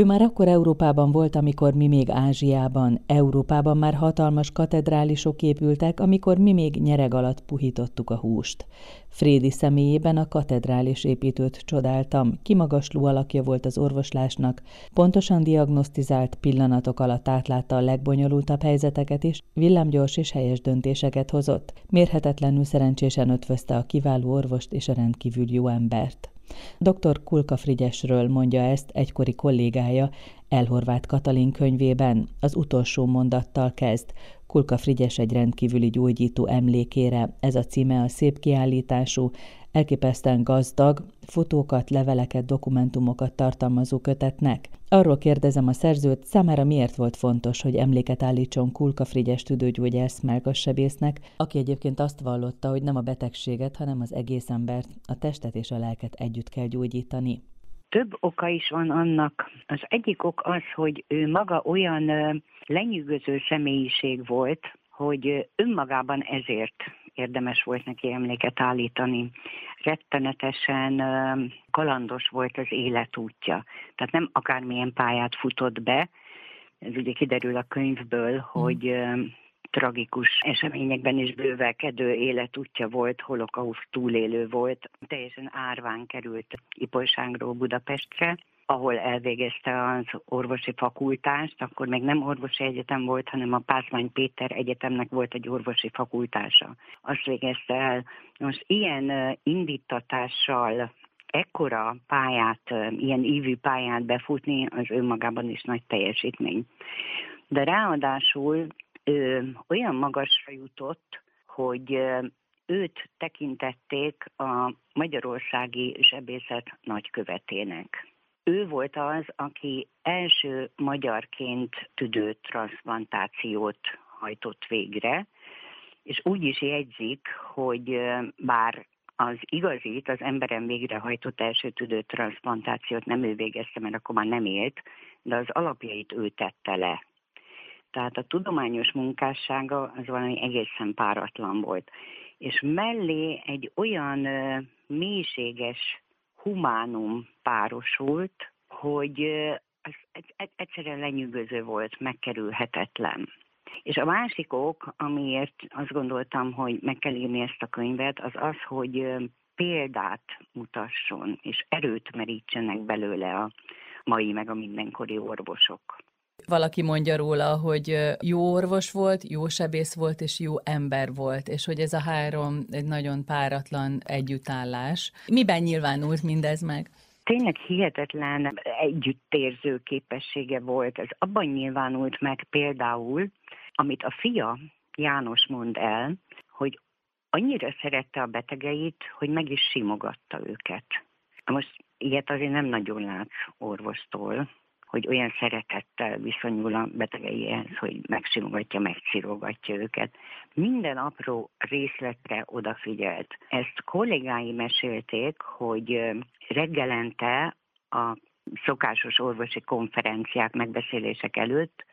Ő már akkor Európában volt, amikor mi még Ázsiában. Európában már hatalmas katedrálisok épültek, amikor mi még nyereg alatt puhítottuk a húst. Frédi személyében a katedrális építőt csodáltam, kimagasló alakja volt az orvoslásnak, pontosan diagnosztizált pillanatok alatt átlátta a legbonyolultabb helyzeteket is, villámgyors és helyes döntéseket hozott, mérhetetlenül szerencsésen ötvözte a kiváló orvost és a rendkívül jó embert. Dr. Kulka Frigyesről mondja ezt egykori kollégája Elhorvát Katalin könyvében. Az utolsó mondattal kezd. Kulka Frigyes egy rendkívüli gyógyító emlékére. Ez a címe a szép kiállítású, elképesztően gazdag, fotókat, leveleket, dokumentumokat tartalmazó kötetnek. Arról kérdezem a szerzőt, számára miért volt fontos, hogy emléket állítson Kulka Frigyes tüdőgyógyász sebésznek, aki egyébként azt vallotta, hogy nem a betegséget, hanem az egész embert, a testet és a lelket együtt kell gyógyítani. Több oka is van annak. Az egyik ok az, hogy ő maga olyan lenyűgöző személyiség volt, hogy önmagában ezért érdemes volt neki emléket állítani. Rettenetesen kalandos volt az életútja. Tehát nem akármilyen pályát futott be, ez ugye kiderül a könyvből, mm. hogy tragikus eseményekben is bővelkedő életútja volt, holokauszt túlélő volt, teljesen árván került Ipolyságról Budapestre, ahol elvégezte az orvosi fakultást, akkor még nem orvosi egyetem volt, hanem a Pázmány Péter Egyetemnek volt egy orvosi fakultása. Azt végezte el. Most ilyen indítatással ekkora pályát, ilyen ívű pályát befutni, az önmagában is nagy teljesítmény. De ráadásul ő olyan magasra jutott, hogy őt tekintették a magyarországi zsebészet nagykövetének. Ő volt az, aki első magyarként tüdőtranszplantációt hajtott végre, és úgy is jegyzik, hogy bár az igazit, az emberen végrehajtott első tüdőtranszplantációt nem ő végezte, mert akkor már nem élt, de az alapjait ő tette le. Tehát a tudományos munkássága az valami egészen páratlan volt. És mellé egy olyan mélységes humánum párosult, hogy ez egyszerűen lenyűgöző volt, megkerülhetetlen. És a másik ok, amiért azt gondoltam, hogy meg kell írni ezt a könyvet, az az, hogy példát mutasson, és erőt merítsenek belőle a mai meg a mindenkori orvosok. Valaki mondja róla, hogy jó orvos volt, jó sebész volt, és jó ember volt, és hogy ez a három egy nagyon páratlan együttállás. Miben nyilvánult mindez meg? tényleg hihetetlen együttérző képessége volt. Ez abban nyilvánult meg például, amit a fia János mond el, hogy annyira szerette a betegeit, hogy meg is simogatta őket. Most ilyet azért nem nagyon látsz orvostól, hogy olyan szeretettel viszonyul a betegeihez, hogy megsimogatja, megcirogatja őket. Minden apró részletre odafigyelt. Ezt kollégái mesélték, hogy reggelente a szokásos orvosi konferenciák, megbeszélések előtt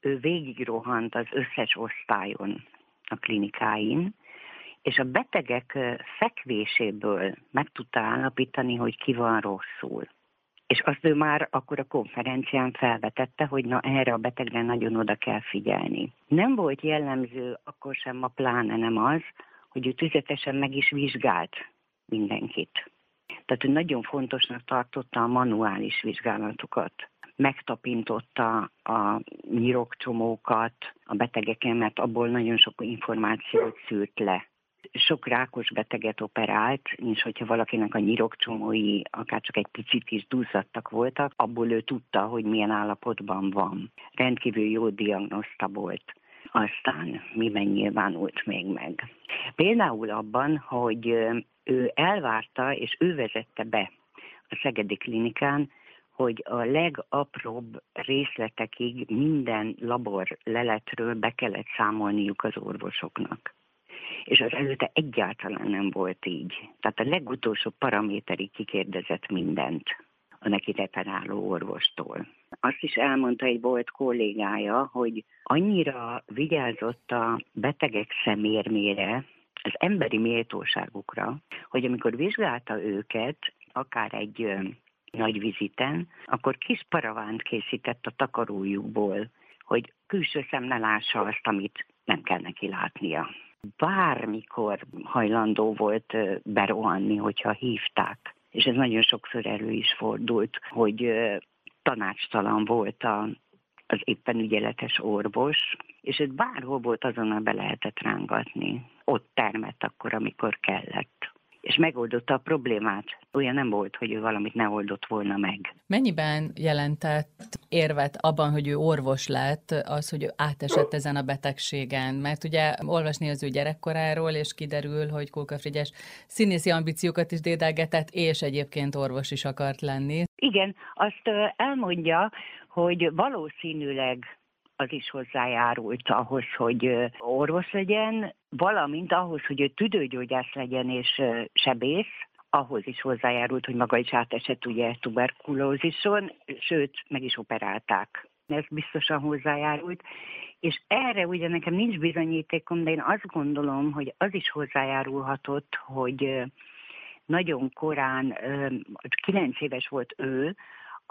ő végigrohant az összes osztályon a klinikáin, és a betegek fekvéséből meg tudta állapítani, hogy ki van rosszul. És azt ő már akkor a konferencián felvetette, hogy na erre a betegre nagyon oda kell figyelni. Nem volt jellemző akkor sem a pláne nem az, hogy ő tüzetesen meg is vizsgált mindenkit. Tehát ő nagyon fontosnak tartotta a manuális vizsgálatokat. Megtapintotta a nyirokcsomókat a betegeken, mert abból nagyon sok információt szűrt le sok rákos beteget operált, és hogyha valakinek a nyirokcsomói akár csak egy picit is duzzadtak voltak, abból ő tudta, hogy milyen állapotban van. Rendkívül jó diagnoszta volt. Aztán miben nyilvánult még meg. Például abban, hogy ő elvárta, és ő vezette be a Szegedi Klinikán, hogy a legapróbb részletekig minden labor leletről be kellett számolniuk az orvosoknak és az előtte egyáltalán nem volt így. Tehát a legutolsó paraméterig kikérdezett mindent a neki referáló orvostól. Azt is elmondta egy volt kollégája, hogy annyira vigyázott a betegek szemérmére, az emberi méltóságukra, hogy amikor vizsgálta őket, akár egy nagy viziten, akkor kis paravánt készített a takarójukból, hogy külső szem ne lássa azt, amit nem kell neki látnia. Bármikor hajlandó volt berohanni, hogyha hívták. És ez nagyon sokszor elő is fordult, hogy tanácstalan volt a, az éppen ügyeletes orvos, és őt bárhol volt azonnal be lehetett rángatni. Ott termett akkor, amikor kellett és megoldotta a problémát. Olyan nem volt, hogy ő valamit ne oldott volna meg. Mennyiben jelentett érvet abban, hogy ő orvos lett, az, hogy ő átesett ezen a betegségen? Mert ugye olvasni az ő gyerekkoráról, és kiderül, hogy Kóka Frigyes színészi ambíciókat is dédelgetett, és egyébként orvos is akart lenni. Igen, azt elmondja, hogy valószínűleg az is hozzájárult ahhoz, hogy orvos legyen, valamint ahhoz, hogy ő tüdőgyógyász legyen és sebész, ahhoz is hozzájárult, hogy maga is átesett ugye tuberkulózison, sőt, meg is operálták. Ez biztosan hozzájárult. És erre ugye nekem nincs bizonyítékom, de én azt gondolom, hogy az is hozzájárulhatott, hogy nagyon korán, kilenc éves volt ő,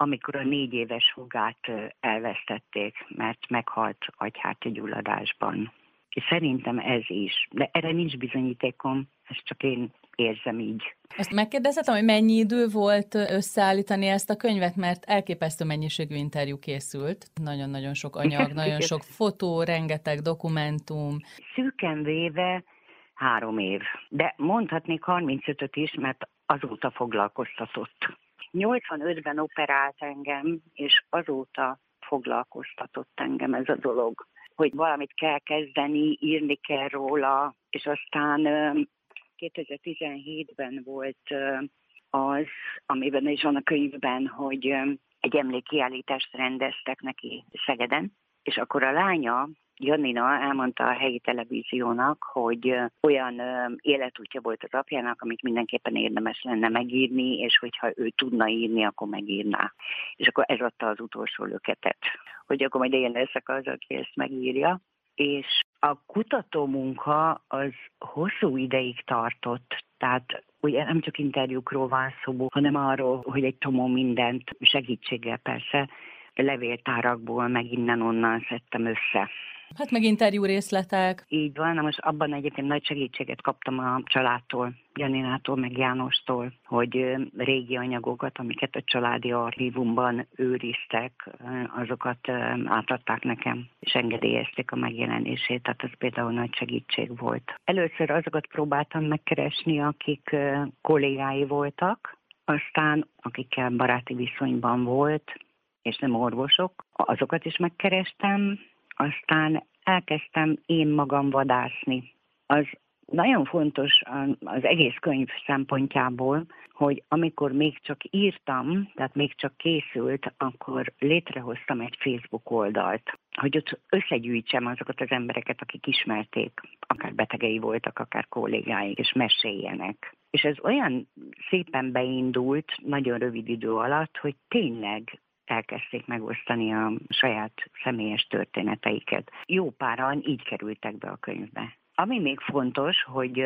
amikor a négy éves hugát elvesztették, mert meghalt gyulladásban. És szerintem ez is. De erre nincs bizonyítékom, ezt csak én érzem így. Azt megkérdezhetem, hogy mennyi idő volt összeállítani ezt a könyvet, mert elképesztő mennyiségű interjú készült. Nagyon-nagyon sok anyag, nagyon sok fotó, rengeteg dokumentum. Szűken véve három év. De mondhatnék 35-öt is, mert azóta foglalkoztatott. 85-ben operált engem, és azóta foglalkoztatott engem ez a dolog, hogy valamit kell kezdeni, írni kell róla, és aztán 2017-ben volt az, amiben is van a könyvben, hogy egy emlékkiállítást rendeztek neki Szegeden, és akkor a lánya Janina elmondta a helyi televíziónak, hogy olyan életútja volt az apjának, amit mindenképpen érdemes lenne megírni, és hogyha ő tudna írni, akkor megírná. És akkor ez adta az utolsó löketet, hogy akkor majd én leszek az, aki ezt megírja. És a kutató munka az hosszú ideig tartott, tehát ugye nem csak interjúkról van szó, hanem arról, hogy egy tomó mindent segítséggel persze levéltárakból meg innen-onnan szedtem össze. Hát meg interjú részletek. Így van, na most abban egyébként nagy segítséget kaptam a családtól, Janinától, meg Jánostól, hogy régi anyagokat, amiket a családi archívumban őriztek, azokat átadták nekem, és engedélyezték a megjelenését, tehát ez például nagy segítség volt. Először azokat próbáltam megkeresni, akik kollégái voltak, aztán akikkel baráti viszonyban volt, és nem orvosok, azokat is megkerestem, aztán elkezdtem én magam vadászni. Az nagyon fontos az egész könyv szempontjából, hogy amikor még csak írtam, tehát még csak készült, akkor létrehoztam egy Facebook oldalt, hogy ott összegyűjtsem azokat az embereket, akik ismerték, akár betegei voltak, akár kollégáik, és meséljenek. És ez olyan szépen beindult, nagyon rövid idő alatt, hogy tényleg elkezdték megosztani a saját személyes történeteiket. Jó páran így kerültek be a könyvbe. Ami még fontos, hogy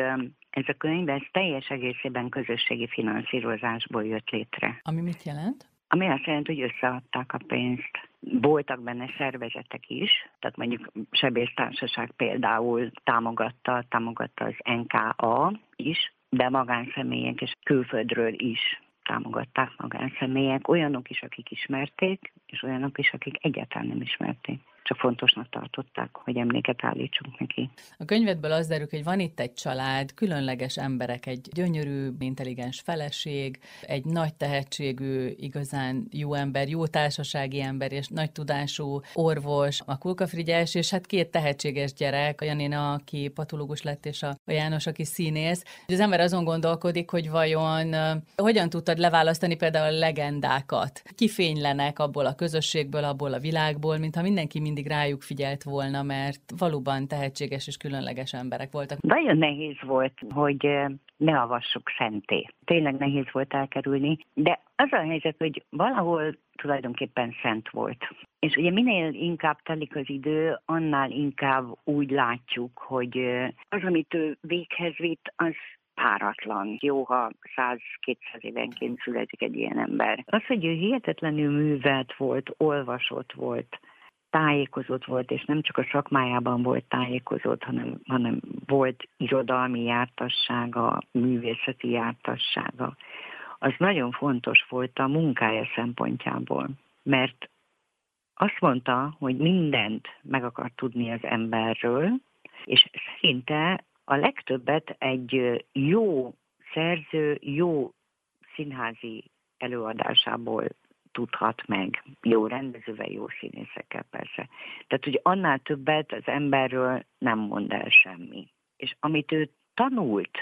ez a könyv ez teljes egészében közösségi finanszírozásból jött létre. Ami mit jelent? Ami azt jelenti, hogy összeadták a pénzt. Voltak benne szervezetek is, tehát mondjuk Sebésztársaság például támogatta, támogatta az NKA is, de magánszemélyek és külföldről is támogatták magánszemélyek, olyanok is, akik ismerték, és olyanok is, akik egyáltalán nem ismerték csak fontosnak tartották, hogy emléket állítsunk neki. A könyvedből az derül, hogy van itt egy család, különleges emberek, egy gyönyörű, intelligens feleség, egy nagy tehetségű, igazán jó ember, jó társasági ember, és nagy tudású orvos, a Kulka és hát két tehetséges gyerek, a Janina, aki patológus lett, és a János, aki színész. Az ember azon gondolkodik, hogy vajon hogyan tudtad leválasztani például a legendákat? Kifénylenek abból a közösségből, abból a világból, mintha mindenki mind mindig rájuk figyelt volna, mert valóban tehetséges és különleges emberek voltak. Nagyon nehéz volt, hogy ne avassuk szenté. Tényleg nehéz volt elkerülni, de az a helyzet, hogy valahol tulajdonképpen szent volt. És ugye minél inkább telik az idő, annál inkább úgy látjuk, hogy az, amit ő véghez vitt, az páratlan. Jó, ha 100-200 évenként születik egy ilyen ember. Az, hogy ő hihetetlenül művelt volt, olvasott volt, tájékozott volt, és nem csak a szakmájában volt tájékozott, hanem, hanem volt irodalmi jártassága, művészeti jártassága. Az nagyon fontos volt a munkája szempontjából, mert azt mondta, hogy mindent meg akar tudni az emberről, és szerinte a legtöbbet egy jó szerző, jó színházi előadásából tudhat meg. Jó rendezővel, jó színészekkel persze. Tehát, hogy annál többet az emberről nem mond el semmi. És amit ő tanult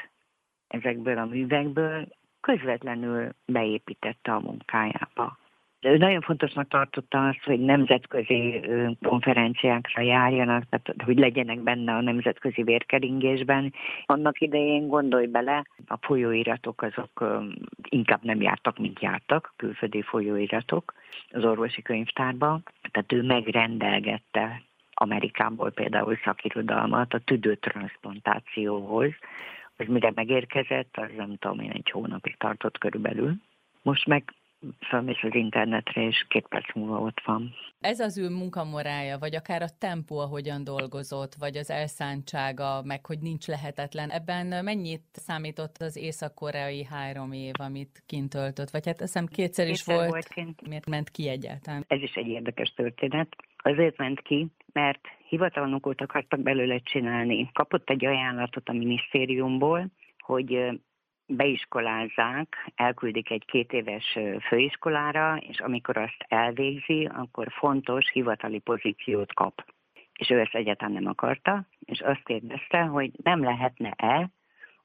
ezekből a művekből, közvetlenül beépítette a munkájába. Nagyon fontosnak tartotta azt, hogy nemzetközi konferenciákra járjanak, tehát hogy legyenek benne a nemzetközi vérkeringésben. Annak idején gondolj bele, a folyóiratok azok inkább nem jártak, mint jártak, külföldi folyóiratok az orvosi könyvtárba. Tehát ő megrendelgette Amerikából például szakirodalmat a tüdőtransplantációhoz, az mire megérkezett, az nem tudom én, egy hónapig tartott körülbelül. Most meg felmész az internetre, és két perc múlva ott van. Ez az ő munkamorája, vagy akár a tempó, ahogyan dolgozott, vagy az elszántsága, meg hogy nincs lehetetlen. Ebben mennyit számított az észak-koreai három év, amit kint töltött? Vagy hát eszem kétszer is kétszer volt. volt kint. Miért ment ki egyáltalán? Ez is egy érdekes történet. Azért ment ki, mert hivatalnokot akartak belőle csinálni. Kapott egy ajánlatot a minisztériumból, hogy beiskolázzák, elküldik egy két éves főiskolára, és amikor azt elvégzi, akkor fontos hivatali pozíciót kap. És ő ezt egyáltalán nem akarta, és azt kérdezte, hogy nem lehetne-e,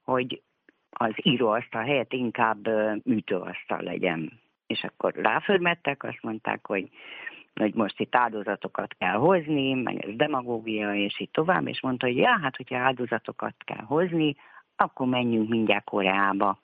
hogy az íróasztal helyett inkább műtőasztal legyen. És akkor ráförmettek, azt mondták, hogy hogy most itt áldozatokat kell hozni, meg ez demagógia, és így tovább, és mondta, hogy ja, hát hogyha áldozatokat kell hozni, akkor menjünk mindjárt Koreába.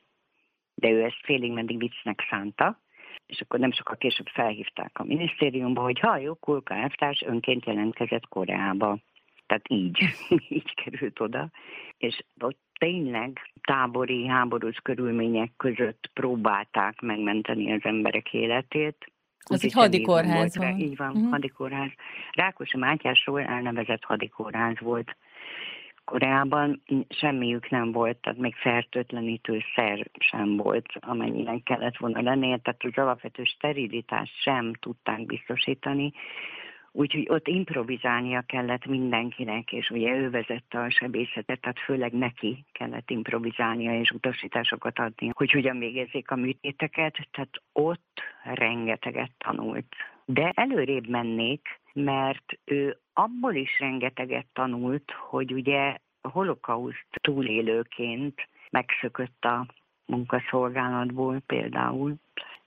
De ő ezt félig meddig viccnek szánta, és akkor nem sokkal később felhívták a minisztériumba, hogy ha jó, Kulka elvtárs önként jelentkezett Koreába. Tehát így, így került oda. És ott tényleg tábori, háborús körülmények között próbálták megmenteni az emberek életét. Az egy hadikórház volt. Így van, uh-huh. hadikórház. Rákosi Mátyásról elnevezett hadikórház volt. Koreában semmiük nem volt, tehát még fertőtlenítő szer sem volt, amennyiben kellett volna lennie, tehát az alapvető sterilitást sem tudták biztosítani, úgyhogy ott improvizálnia kellett mindenkinek, és ugye ő vezette a sebészetet, tehát főleg neki kellett improvizálnia és utasításokat adni, hogy hogyan végezzék a műtéteket, tehát ott rengeteget tanult. De előrébb mennék, mert ő abból is rengeteget tanult, hogy ugye holokauszt túlélőként megszökött a munkaszolgálatból például,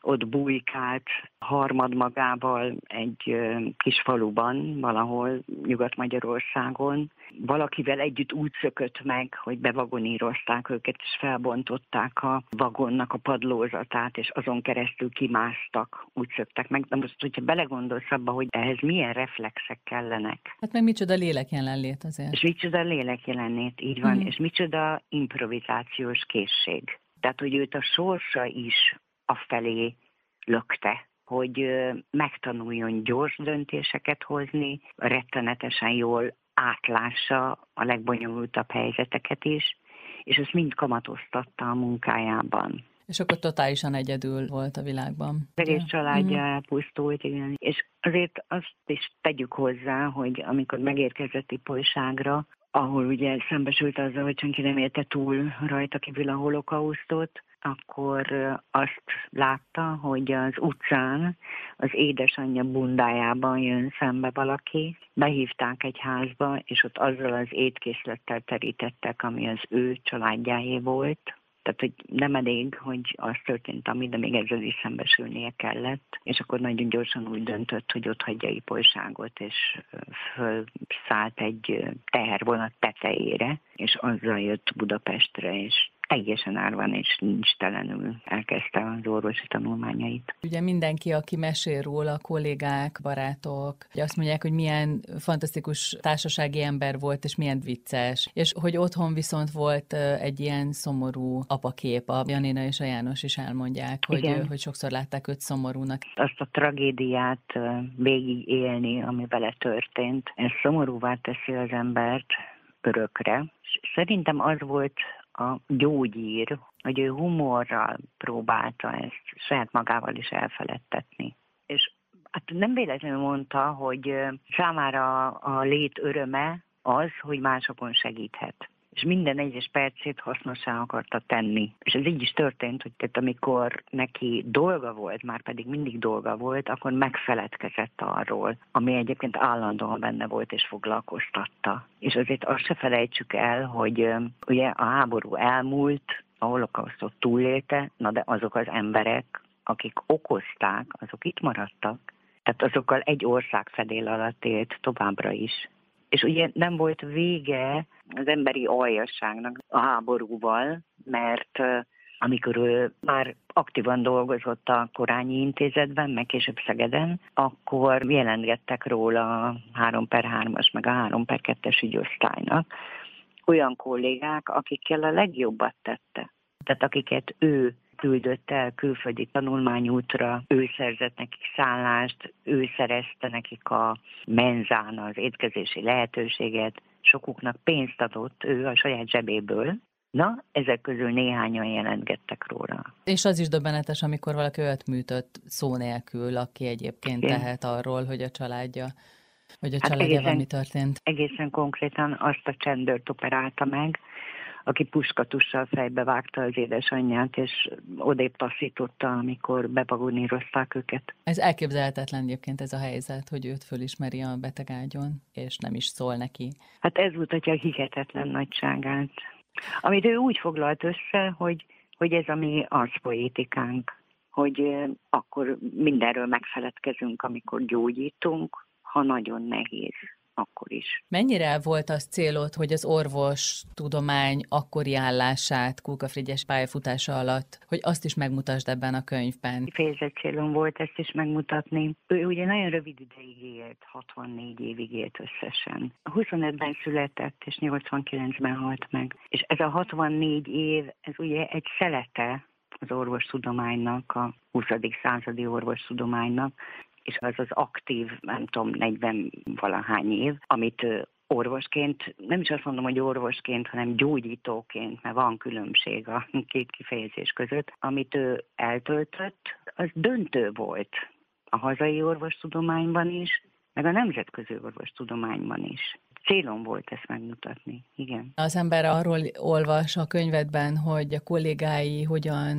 ott bujkált harmad magával egy kis faluban, valahol Nyugat-Magyarországon. Valakivel együtt úgy szökött meg, hogy bevagonírozták őket, és felbontották a vagonnak a padlózatát, és azon keresztül kimásztak, úgy szöktek meg. De most, hogyha belegondolsz abba, hogy ehhez milyen reflexek kellenek. Hát meg micsoda lélek jelenlét azért. És micsoda lélek jelenlét, így van, mm. és micsoda improvizációs készség. Tehát, hogy őt a sorsa is afelé lökte, hogy megtanuljon gyors döntéseket hozni, rettenetesen jól átlássa a legbonyolultabb helyzeteket is, és ezt mind kamatoztatta a munkájában. És akkor totálisan egyedül volt a világban. Egész családja mm. elpusztult, igen. És azért azt is tegyük hozzá, hogy amikor megérkezett Ipolyságra, ahol ugye szembesült azzal, hogy senki nem érte túl rajta kívül a holokausztot, akkor azt látta, hogy az utcán az édesanyja bundájában jön szembe valaki. Behívták egy házba, és ott azzal az étkészlettel terítettek, ami az ő családjáé volt. Tehát, hogy nem elég, hogy az történt, ami, de még ezzel is szembesülnie kellett. És akkor nagyon gyorsan úgy döntött, hogy ott hagyja ipolyságot, és fölszállt egy tehervonat tetejére, és azzal jött Budapestre, és teljesen árvan és nincs telenül elkezdte az orvosi tanulmányait. Ugye mindenki, aki mesél róla, kollégák, barátok, hogy azt mondják, hogy milyen fantasztikus társasági ember volt, és milyen vicces, és hogy otthon viszont volt egy ilyen szomorú apakép, a Janina és a János is elmondják, hogy, hogy sokszor látták őt szomorúnak. Azt a tragédiát végigélni, ami vele történt, ez szomorúvá teszi az embert örökre. Szerintem az volt a gyógyír, hogy ő humorral próbálta ezt saját magával is elfeledtetni. És hát nem véletlenül mondta, hogy számára a lét öröme az, hogy másokon segíthet és minden egyes percét hasznosá akarta tenni. És ez így is történt, hogy tehát amikor neki dolga volt, már pedig mindig dolga volt, akkor megfeledkezett arról, ami egyébként állandóan benne volt és foglalkoztatta. És azért azt se felejtsük el, hogy ugye a háború elmúlt, a holokausztot túlélte, na de azok az emberek, akik okozták, azok itt maradtak. Tehát azokkal egy ország fedél alatt élt továbbra is. És ugye nem volt vége az emberi aljasságnak a háborúval, mert amikor ő már aktívan dolgozott a Korányi Intézetben, meg később Szegeden, akkor jelentgettek róla a 3 per 3-as, meg a 3 per 2-es ügyosztálynak olyan kollégák, akikkel a legjobbat tette. Tehát akiket ő küldött el külföldi tanulmányútra, ő szerzett nekik szállást, ő szerezte nekik a menzán az étkezési lehetőséget, sokuknak pénzt adott ő a saját zsebéből, Na, ezek közül néhányan jelentgettek róla. És az is döbbenetes, amikor valaki olyat műtött szó nélkül, aki egyébként Igen. tehet arról, hogy a családja, hogy a hát családja egészen, mi történt. Egészen konkrétan azt a csendőrt operálta meg, aki puskatussal fejbe vágta az édesanyját, és odébb taszította, amikor bepagonírozták őket. Ez elképzelhetetlen egyébként ez a helyzet, hogy őt fölismeri a betegágyon, és nem is szól neki. Hát ez mutatja a hihetetlen nagyságát. Amit ő úgy foglalt össze, hogy, hogy ez a mi arcpoétikánk, hogy akkor mindenről megfeledkezünk, amikor gyógyítunk, ha nagyon nehéz akkor is. Mennyire volt az célod, hogy az orvos tudomány akkori állását Kulka Frigyes pályafutása alatt, hogy azt is megmutasd ebben a könyvben? Fejezett célom volt ezt is megmutatni. Ő ugye nagyon rövid ideig élt, 64 évig élt összesen. 25-ben született, és 89-ben halt meg. És ez a 64 év, ez ugye egy szelete az orvostudománynak, a 20. századi orvostudománynak, és az az aktív, nem tudom, 40 valahány év, amit orvosként, nem is azt mondom, hogy orvosként, hanem gyógyítóként, mert van különbség a két kifejezés között, amit ő eltöltött, az döntő volt a hazai orvostudományban is, meg a nemzetközi orvostudományban is célom volt ezt megmutatni, igen. Az ember arról olvas a könyvedben, hogy a kollégái hogyan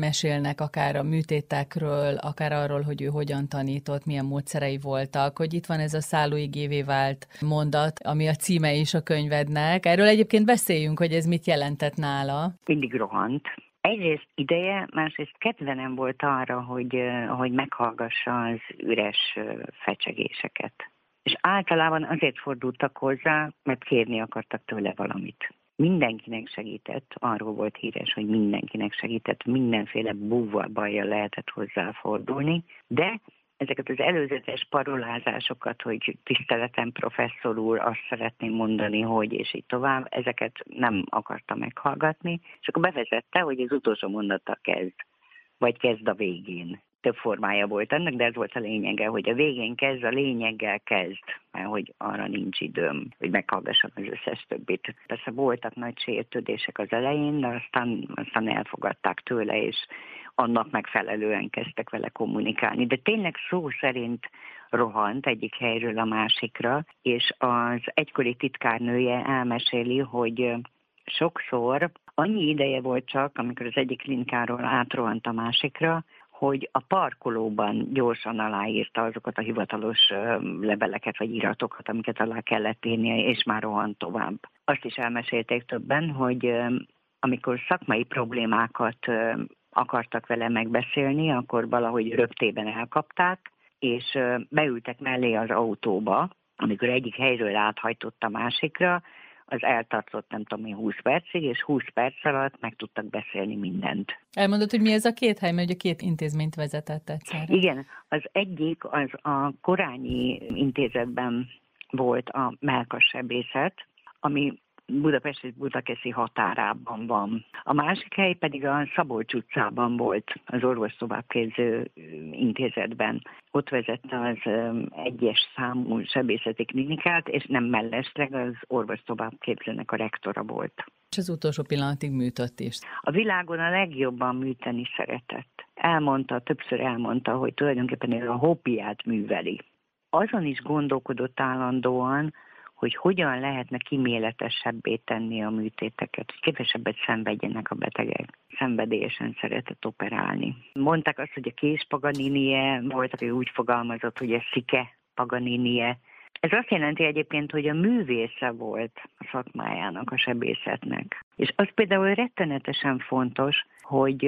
mesélnek akár a műtétekről, akár arról, hogy ő hogyan tanított, milyen módszerei voltak, hogy itt van ez a szállóigévé vált mondat, ami a címe is a könyvednek. Erről egyébként beszéljünk, hogy ez mit jelentett nála. Mindig rohant, egyrészt ideje, másrészt kedve nem volt arra, hogy, hogy meghallgassa az üres fecsegéseket. És általában azért fordultak hozzá, mert kérni akartak tőle valamit. Mindenkinek segített, arról volt híres, hogy mindenkinek segített, mindenféle búval bajjal lehetett hozzáfordulni, de ezeket az előzetes parolázásokat, hogy tiszteletem professzor úr, azt szeretném mondani, hogy és így tovább, ezeket nem akarta meghallgatni, és akkor bevezette, hogy az utolsó mondata kezd, vagy kezd a végén több formája volt ennek, de ez volt a lényege, hogy a végén kezd, a lényeggel kezd, mert hogy arra nincs időm, hogy meghallgassam az összes többit. Persze voltak nagy sértődések az elején, de aztán, aztán elfogadták tőle, és annak megfelelően kezdtek vele kommunikálni. De tényleg szó szerint rohant egyik helyről a másikra, és az egykori titkárnője elmeséli, hogy sokszor annyi ideje volt csak, amikor az egyik klinikáról átrohant a másikra, hogy a parkolóban gyorsan aláírta azokat a hivatalos leveleket vagy iratokat, amiket alá kellett írnia, és már rohan tovább. Azt is elmesélték többen, hogy amikor szakmai problémákat akartak vele megbeszélni, akkor valahogy röptében elkapták, és beültek mellé az autóba, amikor egyik helyről áthajtott a másikra, az eltartott nem tudom én 20 percig, és 20 perc alatt meg tudtak beszélni mindent. Elmondod, hogy mi ez a két hely, mert ugye két intézményt vezetett egyszerre. Igen, az egyik az a Korányi intézetben volt a melkassebészet, ami Budapest és Budakeszi határában van. A másik hely pedig a Szabolcs utcában volt, az orvos továbbképző intézetben. Ott vezette az egyes számú sebészeti klinikát, és nem mellesleg az orvos továbbképzőnek a rektora volt. És az utolsó pillanatig műtött is. A világon a legjobban műteni szeretett. Elmondta, többször elmondta, hogy tulajdonképpen a hobbiát műveli. Azon is gondolkodott állandóan, hogy hogyan lehetne kiméletesebbé tenni a műtéteket, hogy kevesebbet szenvedjenek a betegek. Szenvedélyesen szeretett operálni. Mondták azt, hogy a kés Paganinie, volt, aki úgy fogalmazott, hogy a szike Paganinie. Ez azt jelenti egyébként, hogy a művésze volt a szakmájának, a sebészetnek. És az például rettenetesen fontos, hogy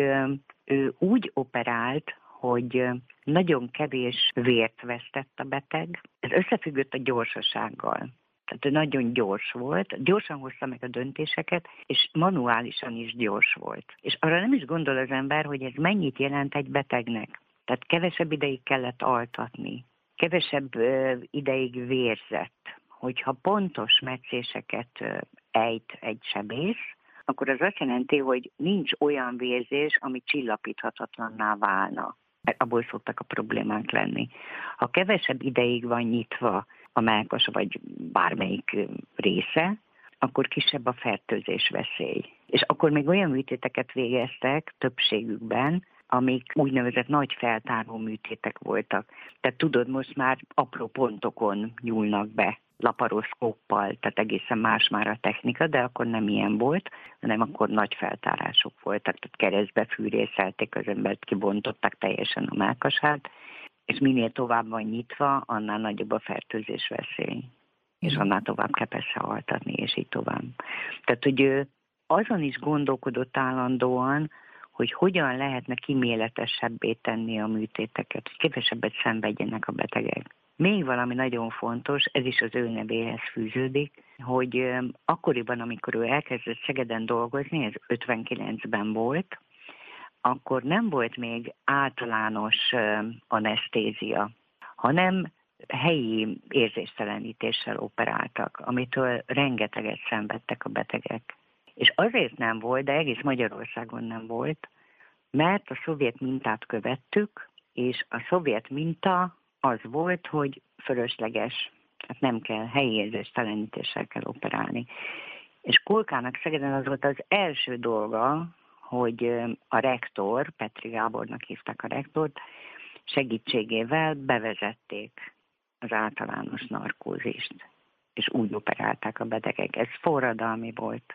ő úgy operált, hogy nagyon kevés vért vesztett a beteg. Ez összefüggött a gyorsasággal. Tehát nagyon gyors volt, gyorsan hozta meg a döntéseket, és manuálisan is gyors volt. És arra nem is gondol az ember, hogy ez mennyit jelent egy betegnek. Tehát kevesebb ideig kellett altatni, kevesebb ideig vérzett. Hogyha pontos meccéseket ejt egy sebész, akkor az azt jelenti, hogy nincs olyan vérzés, ami csillapíthatatlanná válna. Abból szoktak a problémák lenni. Ha kevesebb ideig van nyitva a melkas vagy bármelyik része, akkor kisebb a fertőzés veszély. És akkor még olyan műtéteket végeztek többségükben, amik úgynevezett nagy feltáró műtétek voltak. Tehát tudod, most már apró pontokon nyúlnak be laparoszkóppal, tehát egészen más már a technika, de akkor nem ilyen volt, hanem akkor nagy feltárások voltak, tehát keresztbe fűrészelték az embert, kibontották teljesen a melkasát, és minél tovább van nyitva, annál nagyobb a fertőzés veszély. És mhm. annál tovább kell persze altatni, és így tovább. Tehát, hogy ő azon is gondolkodott állandóan, hogy hogyan lehetne kiméletesebbé tenni a műtéteket, hogy kevesebbet szenvedjenek a betegek. Még valami nagyon fontos, ez is az ő nevéhez fűződik, hogy akkoriban, amikor ő elkezdett Szegeden dolgozni, ez 59-ben volt, akkor nem volt még általános anesztézia, hanem helyi érzéstelenítéssel operáltak, amitől rengeteget szenvedtek a betegek. És azért nem volt, de egész Magyarországon nem volt, mert a szovjet mintát követtük, és a szovjet minta az volt, hogy fölösleges, tehát nem kell helyi érzéstelenítéssel kell operálni. És Kulkának Szegeden az volt az első dolga, hogy a rektor, Petri Gábornak hívták a rektort, segítségével bevezették az általános narkózist, és úgy operálták a betegek. Ez forradalmi volt.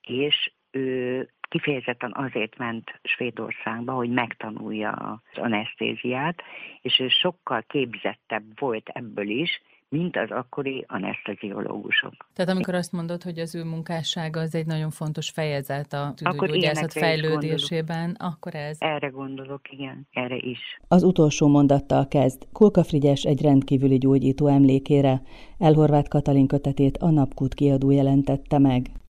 És ő kifejezetten azért ment Svédországba, hogy megtanulja az anesztéziát, és ő sokkal képzettebb volt ebből is, mint az akkori anesteziológusok. Tehát amikor azt mondod, hogy az ő munkássága az egy nagyon fontos fejezet a tüdőgyógyászat fejlődésében, akkor ez? Erre gondolok, igen, erre is. Az utolsó mondattal kezd. Kulka Frigyes egy rendkívüli gyógyító emlékére. Elhorvát Katalin kötetét a Napkút kiadó jelentette meg.